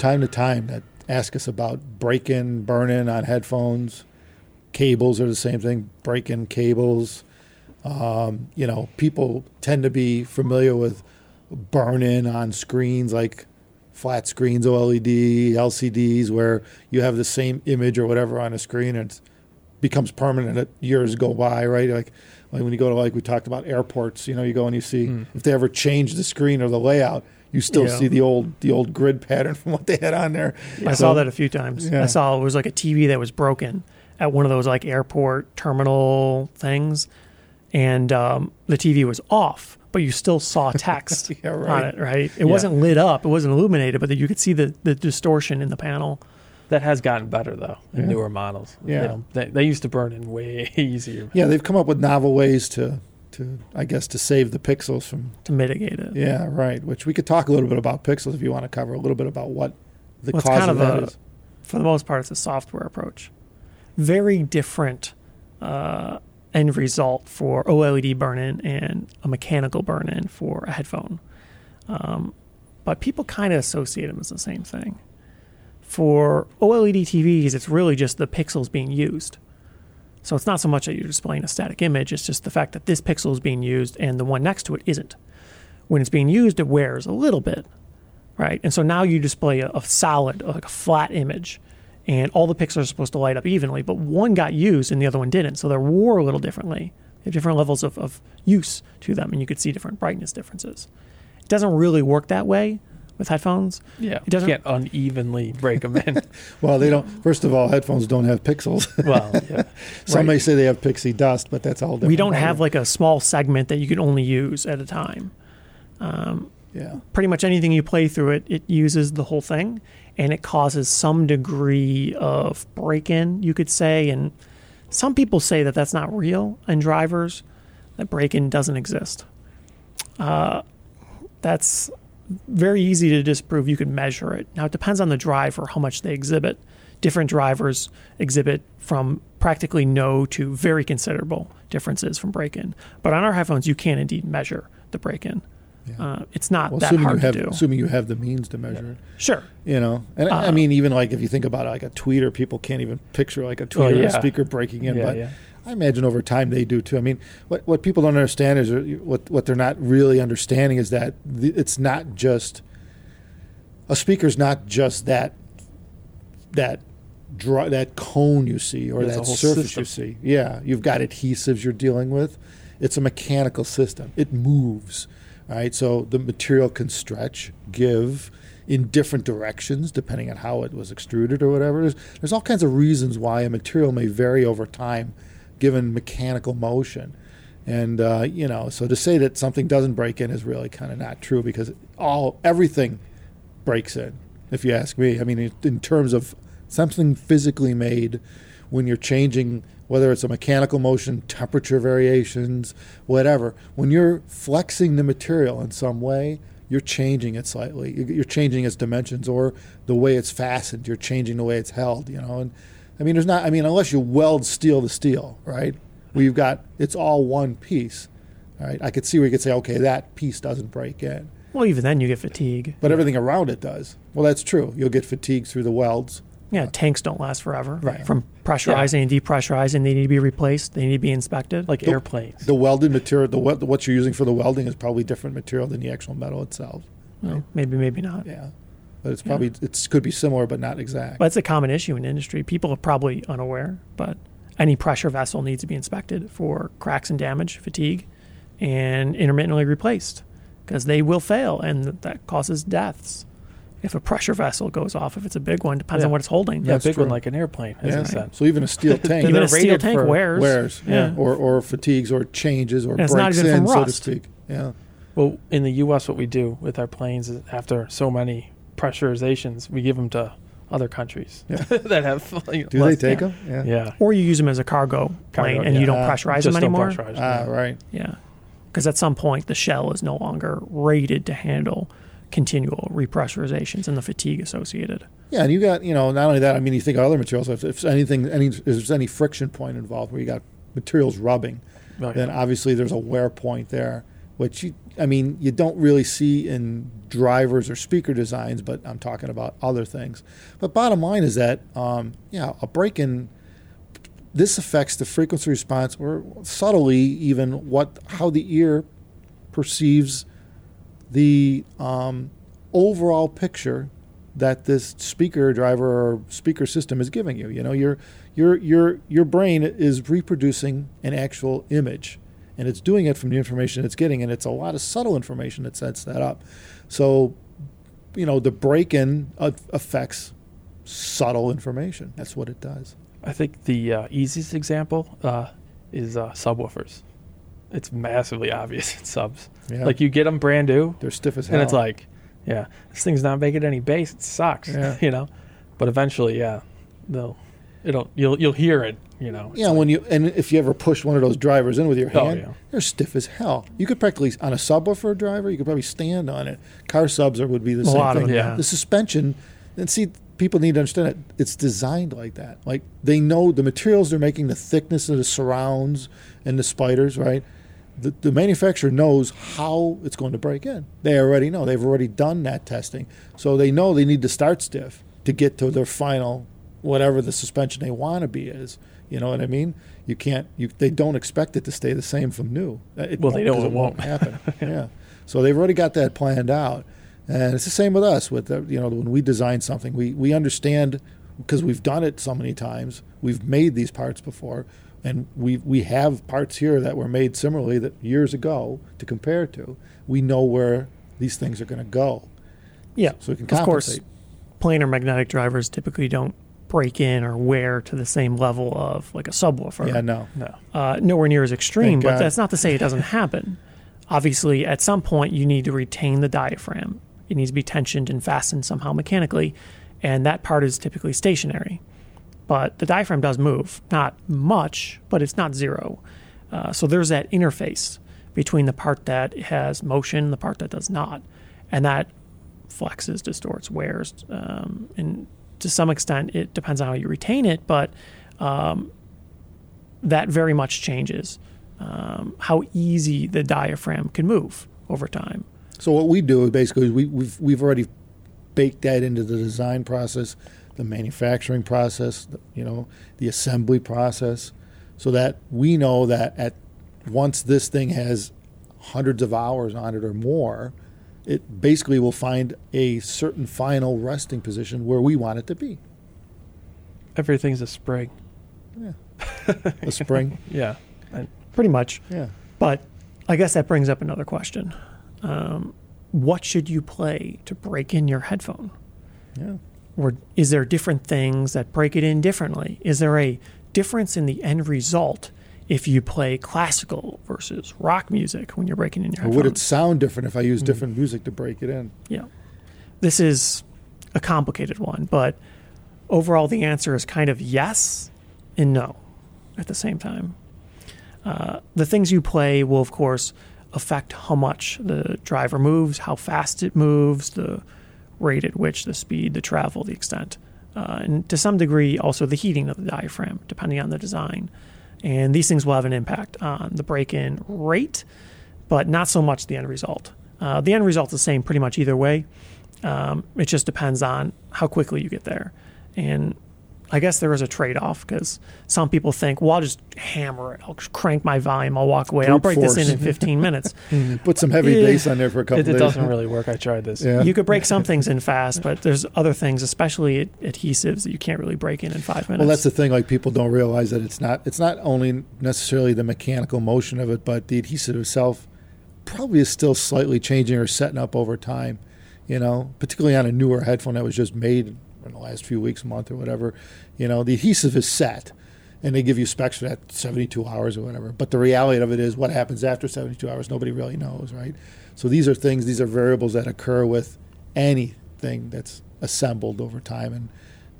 got people from time to time that ask us about breaking, burning on headphones. Cables are the same thing. Break-in cables. Um, you know, people tend to be familiar with burn-in on screens like flat screens, OLED, LCDs, where you have the same image or whatever on a screen and it becomes permanent. Years go by, right? Like, like when you go to like we talked about airports, you know, you go and you see Mm. if they ever change the screen or the layout, you still Yeah. see the old the old grid pattern from what they had on there. I So- saw that a few times. Yeah. I saw it was like a TV that was broken at one of those like airport terminal things, and um, the TV was off, but you still saw text Yeah, on it. Right? It Yeah. wasn't lit up. It wasn't illuminated, but you could see the the distortion in the panel. That has gotten better though in Yeah. newer models. Yeah. You know, they, they used to burn in way easier. Yeah, they've come up with novel ways to to I guess to save the pixels from to mitigate it. Yeah, right. Which we could talk a little bit about pixels if you want to cover a little bit about what the Well, cause kind of that a- is. For the most part, it's a software approach. Very different uh, end result for OLED burn-in and a mechanical burn-in for a headphone. Um, but people kind of associate them as the same thing. For OLED TVs, it's really just the pixels being used. So it's not so much that you're displaying a static image, it's just the fact that this pixel is being used and the one next to it isn't. When it's being used, it wears a little bit, right? And so now you display a, a solid, like a flat image, and all the pixels are supposed to light up evenly, but one got used and the other one didn't. So they're wore a little differently. They have different levels of, of use to them, and you could see different brightness differences. It doesn't really work that way with headphones. Yeah, It doesn't- you can't unevenly break them in. Well, they don't. First of all, headphones don't have pixels. well, yeah. Some Right. may say they have pixie dust, but that's all. Different. We don't have like a small segment that you can only use at a time. yeah. pretty much anything you play through it, it uses the whole thing, and it causes some degree of break-in, you could say. And some people say that that's not real in drivers, that break-in doesn't exist. Uh, that's very easy to disprove. You can measure it. Now it depends on the driver how much they exhibit. Different drivers exhibit from practically no to very considerable differences from break-in. But on our headphones, you can indeed measure the break-in. Uh, it's not Well, that assuming you hard have, to do. assuming you have the means to measure it, Sure. you know. And I- I Uh, mean, even like if you think about it, like a tweeter, people can't even picture like a tweeter or yeah. a speaker breaking in. Yeah, but yeah. I imagine over time they do too. I mean, what what people don't understand is uh, what what they're not really understanding is that it's not just a speaker's not just that that draw that cone you see or It's that surface system. you see. Yeah, you've got adhesives you're dealing with. It's a mechanical system. It moves. Right, so the material can stretch, give in different directions depending on how it was extruded or whatever. There's, there's all kinds of reasons why a material may vary over time given mechanical motion. And uh, you know, so to say that something doesn't break in is really kind of not true because all everything breaks in. If you ask me, I mean, in- terms of something physically made, when you're changing, whether it's a mechanical motion, temperature variations, whatever, when you're flexing the material in some way, you're changing it slightly. You- You're changing its dimensions or the way it's fastened. You're changing the way it's held. You know, and I mean, there's not. I mean, unless you weld steel to steel, right? Where you've got it's all one piece. Right? I could see where you could say, okay, that piece doesn't break in, Well, even then you get fatigue. but everything around it does. Well, that's true. You'll get fatigue through the welds. Yeah, tanks don't last forever. Right. From pressurizing and depressurizing, they need to be replaced. They need to be inspected. like The- airplanes. The welded material, the wel- what you're using for the welding is probably different material than the actual metal itself. Well, maybe, maybe not. Yeah, but it's probably it could be similar, but not exact. But it's a common issue in industry. People are probably unaware, but any pressure vessel needs to be inspected for cracks and damage, fatigue, and intermittently replaced because they will fail and that causes deaths. If a pressure vessel goes off, if it's a big one, depends on what it's holding. yeah, That's big one true. like an airplane, as yeah. you said. So even a steel tank Even they're a steel tank wears. wears, Yeah. or or fatigues, or changes, or And not breaks even in, from so to speak. Yeah, Well, in the U.S., what we do with our planes is after so many pressurizations, we give them to other countries Yeah. that have. Like, do less- they take yeah. them? Yeah. Yeah. Or you use them as a cargo, plane Cargo, and you don't Uh, pressurize Just them don't anymore. pressurize. Ah, yeah. right. Yeah. Because at some point, the shell is no longer rated to handle continual repressurizations and the fatigue associated. Yeah, and you got you know not only that. I mean, you think of other materials. If, if anything, any if there's any friction point involved where you got materials rubbing, Oh, yeah. then obviously there's a wear point there which you, I mean, you don't really see in drivers or speaker designs, but I'm talking about other things. But bottom line is that, um, yeah, a break-in. This affects the frequency response, or subtly even what how the ear perceives the um, overall picture that this speaker driver or speaker system is giving you. You know, your your your your brain is reproducing an actual image, and it's doing it from the information it's getting, and it's a lot of subtle information that sets that up. So, you know, the break-in affects subtle information. That's what it does. I think the uh, easiest example uh, is uh, subwoofers. It's massively obvious in subs. Yeah. Like you get them brand new, they're stiff as hell, and it's like, yeah, this thing's not making any bass. It sucks, Yeah. you know. But eventually, yeah, they'll, it'll, you'll, you'll hear it, you know. Yeah. when you and if you ever push one of those drivers in with your Oh, hand, yeah. they're stiff as hell. You could practically on a subwoofer driver, you could probably stand on it. Car subs are, would be the same lot of thing. them, yeah. The suspension, and see, people need to understand it. It's designed like that. Like they know the materials they're making, the thickness of the surrounds and the spiders, right? The, the manufacturer knows how it's going to break in. They already know. They've already done that testing, so they know they need to start stiff to get to their final, whatever the suspension they want to be is. You know what I mean? You can't. You they don't expect it to stay the same from new. Uh, It Well, they won't, it won't. happen. yeah. So they've already got that planned out. And it's the same with us. With the, you know, when we design something, we we understand because we've done it so many times. We've made these parts before, and we we have parts here that were made similarly that years ago to compare to. We know where these things are going to go, Yeah. so we can Of course, compensate. planar magnetic drivers typically don't break in or wear to the same level of like a subwoofer. Yeah, no. no. uh, nowhere near as extreme, Thank but God. that's not to say it doesn't happen. Obviously, at some point, you need to retain the diaphragm. It needs to be tensioned and fastened somehow mechanically, and that part is typically stationary. But the diaphragm does move, not much, but it's not zero. Uh, so there's that interface between the part that has motion and the part that does not, and that flexes, distorts, wears, um, and to some extent, it depends on how you retain it, but um, that very much changes um, how easy the diaphragm can move over time. So what we do is basically is we, we've we've already baked that into the design process, the manufacturing process, the, you know, the assembly process, so that we know that at once this thing has hundreds of hours on it or more, it basically will find a certain final resting position where we want it to be. Everything's a spring. Yeah. a spring, Yeah. And Pretty much. yeah. But I guess that brings up another question. Um, what should you play to break in your headphone? Yeah. Or is there different things that break it in differently? Is there a difference in the end result if you play classical versus rock music when you're breaking in your Or headphones? would it sound different if I use different music to break it in? Yeah. This is a complicated one, but overall the answer is kind of yes and no at the same time. Uh, the things you play will, of course, affect how much the driver moves, how fast it moves, the rate at which the speed, the travel, the extent, uh, and to some degree also the heating of the diaphragm, depending on the design. And these things will have an impact on the break in rate, but not so much the end result. Uh, the end result's the same pretty much either way. Um, it just depends on how quickly you get there. And I guess there is a trade off because some people think, well, I'll just hammer it. I'll crank my volume. I'll walk away. I'll Brute break this in in 15 minutes. Mm-hmm. Put some heavy Yeah. bass on there for a couple it, it days. doesn't really work. I tried this. Yeah. You could break some things in fast, but there's other things, especially adhesives, that you can't really break in in five minutes. Well, that's the thing. Like people don't realize that it's not. It's not only necessarily the mechanical motion of it, but the adhesive itself probably is still slightly changing or setting up over time. You know, particularly on a newer headphone that was just made in the last few weeks, a month, or whatever. You know, the adhesive is set, and they give you specs for that 72 hours or whatever. But the reality of it is, what happens after 72 hours, nobody really knows, right? So these are things. These are variables that occur with anything that's assembled over time, and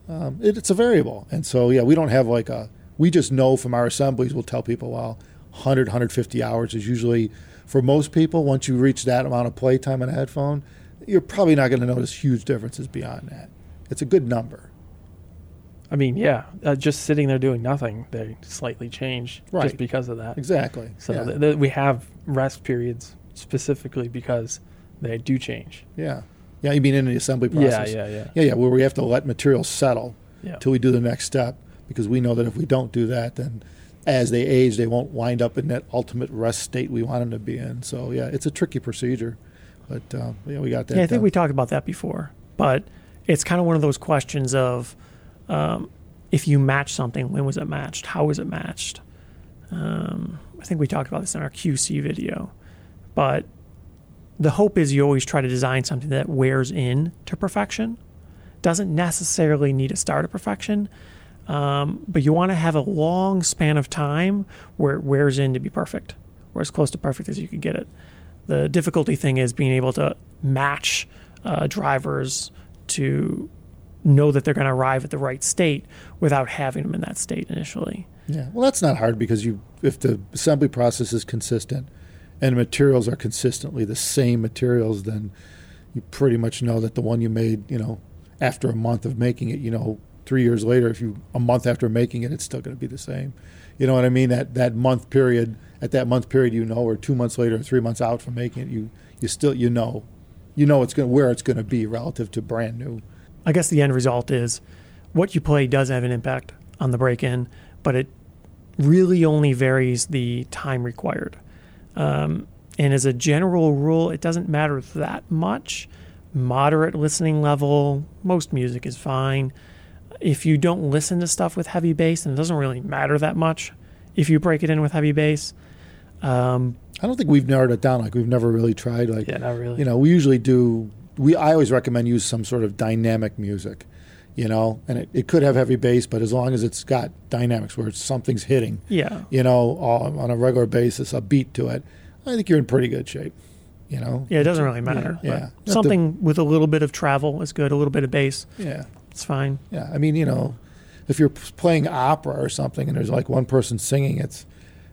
um, it, it's a variable. And so, yeah, we don't have like a, we just know from our assemblies, we'll tell people, well, 100, 150 hours is usually, for most people, once you reach that amount of playtime on a headphone, you're probably not going to notice huge differences beyond that. It's a good number. I mean, yeah, uh, just sitting there doing nothing, they slightly change Right. just because of that. Exactly. So yeah. th- th- we have rest periods specifically because they do change. Yeah. Yeah, you mean in the assembly process? Yeah, yeah, yeah, Yeah, yeah, where we have to let materials settle yeah. we do the next step because we know that if we don't do that, then as they age, they won't wind up in that ultimate rest state we want them to be in. So yeah, it's a tricky procedure, but uh, yeah, we got that. Yeah, I think done. we talked about that before, but it's kind of one of those questions of um, if you match something, when was it matched? How was it matched? Um, I think we talked about this in our QC video, but the hope is you always try to design something that wears in to perfection. Doesn't necessarily need to start at perfection, um, but you want to have a long span of time where it wears in to be perfect, or as close to perfect as you can get it. The difficulty thing is being able to match uh, drivers to know that they're going to arrive at the right state without having them in that state initially. Yeah, well, that's not hard because you, if the assembly process is consistent, and materials are consistently the same materials, then you pretty much know that the one you made, you know, after a month of making it, you know, three years later, if you a month after making it, it's still going to be the same. You know what I mean? That that month period, at that month period, you know, or two months later, or three months out from making it, you you still you know, you know it's going where it's going to be relative to brand new. I guess the end result is what you play does have an impact on the break in, but it really only varies the time required. Um, and as a general rule, it doesn't matter that much. Moderate listening level, most music is fine. If you don't listen to stuff with heavy bass, and it doesn't really matter that much if you break it in with heavy bass. Um, I don't think we've narrowed it down. Like we've never really tried. Like Yeah, not really. you know, we usually do. We I always recommend use some sort of dynamic music, you know, and it, it could have heavy bass, but as long as it's got dynamics where it's, something's hitting, yeah. you know, on on a regular basis, a beat to it, I think you're in pretty good shape, you know. Yeah, it doesn't really matter. Yeah, yeah. Not the- Something with a little bit of travel is good, a little bit of bass, Yeah, it's fine. yeah. I mean, you know, if you're playing opera or something, and there's like one person singing, it's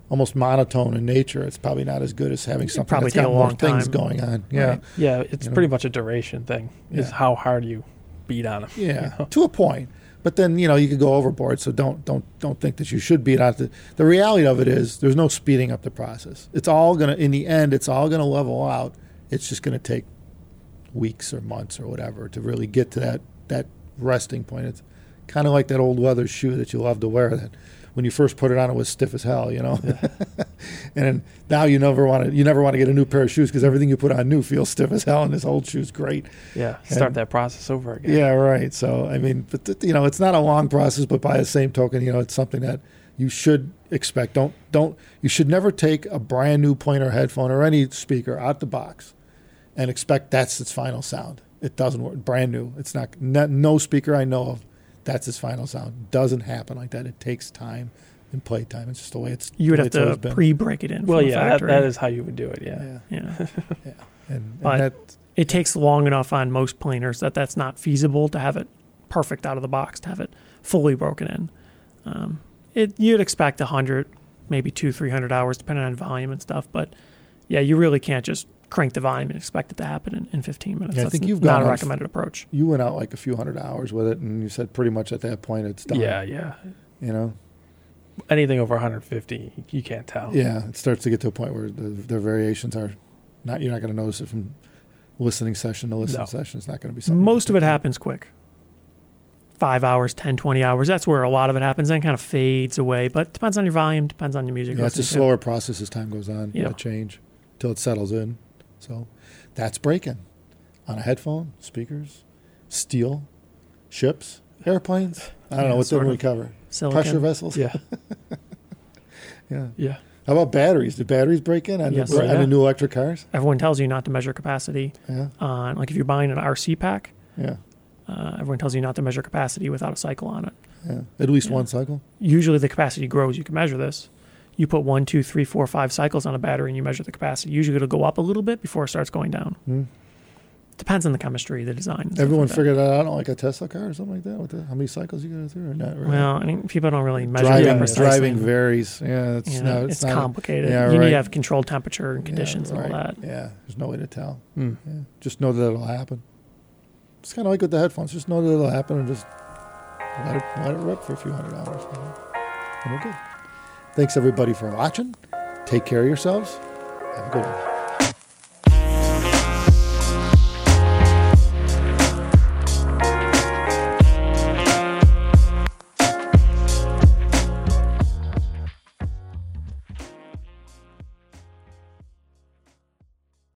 almost monotone in nature. It's probably not as good as having something probably that's got more long things going on. Yeah. Right. yeah, it's you know. pretty much a duration thing. Is Yeah. how hard you beat on them. Yeah, to a point. But then you know you could go overboard. So don't don't don't think that you should beat on the. The reality of it is there's no speeding up the process. It's all gonna in the end. It's all gonna level out. It's just gonna take weeks or months or whatever to really get to that that resting point. It's kind of like that old leather shoe that you love to wear. That when you first put it on, it was stiff as hell. You know. and now you never want to. You never want to get a new pair of shoes because everything you put on new feels stiff as hell, and this old shoe's great. Yeah, start And- that process over again. Yeah, right. So I mean, but th- you know, it's not a long process, but by the same token, you know, it's something that you should expect. Don't don't you should never take a brand new planar headphone or any speaker out the box and expect that's its final sound. It doesn't work. Brand new. It's not. No, no speaker I know of. That's his final sound. Doesn't happen like that. It takes time and play time. It's just the way it's. You would have to pre-break it in. Well, from the yeah, that, that is how you would do it. Yeah. Yeah, Yeah, and, and But- that, it takes long enough on most planars that that's not feasible to have it perfect out of the box, to have it fully broken in. Um, it you'd expect a hundred, maybe two, three hundred hours, depending on volume and stuff. But yeah, you really can't just crank the volume and expect it to happen in, in 15 minutes. Yeah, I think you've not gone a recommended approach. you went out like a few hundred hours with it, and you said pretty much at that point it's done. Yeah, yeah. You know. Anything over 150, you can't tell. Yeah, it starts to get to a point where the, the variations are not. You're not going to notice it from listening session to listening No. session. It's not going to be something. Most of it happens quick. Five hours, 10, 20 hours. That's where a lot of it happens. Then kind of fades away. But depends on your volume, depends on your music. Yeah, it's a to. slower process as time goes on. Yeah. Yeah, change till it settles in. So that's breaking on a headphone, speakers, steel, ships, airplanes. I don't Yeah, know what didn't we cover. Silicon. Pressure vessels. Yeah. Yeah. Yeah. How about batteries? Do batteries break in on, Yes. the, on Yeah. the new electric cars? Everyone tells you not to measure capacity Yeah. on, like if you're buying an RC pack, Yeah. uh, everyone tells you not to measure capacity without a cycle on it. Yeah. At least Yeah. one cycle. Usually the capacity grows. You can measure this. You put one, two, three, four, five cycles on a battery and you measure the capacity. Usually it'll go up a little bit before it starts going down. Hmm. Depends on the chemistry, the design. and stuff Everyone like that. figured that out on like a Tesla car or something like that. With the, how many cycles you go through or not? Really? Well, I mean, people don't really measure driving, that precisely. driving varies. Yeah, it's You not. know, It's, it's, not complicated. yeah, you need to have controlled temperature and conditions yeah, and all that. Yeah, there's no way to tell. Hmm. Yeah. Just know that it'll happen. It's kind of like with the headphones. Just know that it'll happen and just let it let it rip for a few hundred hours. And we're good. Thanks everybody for watching. Take care of yourselves. Have a good one.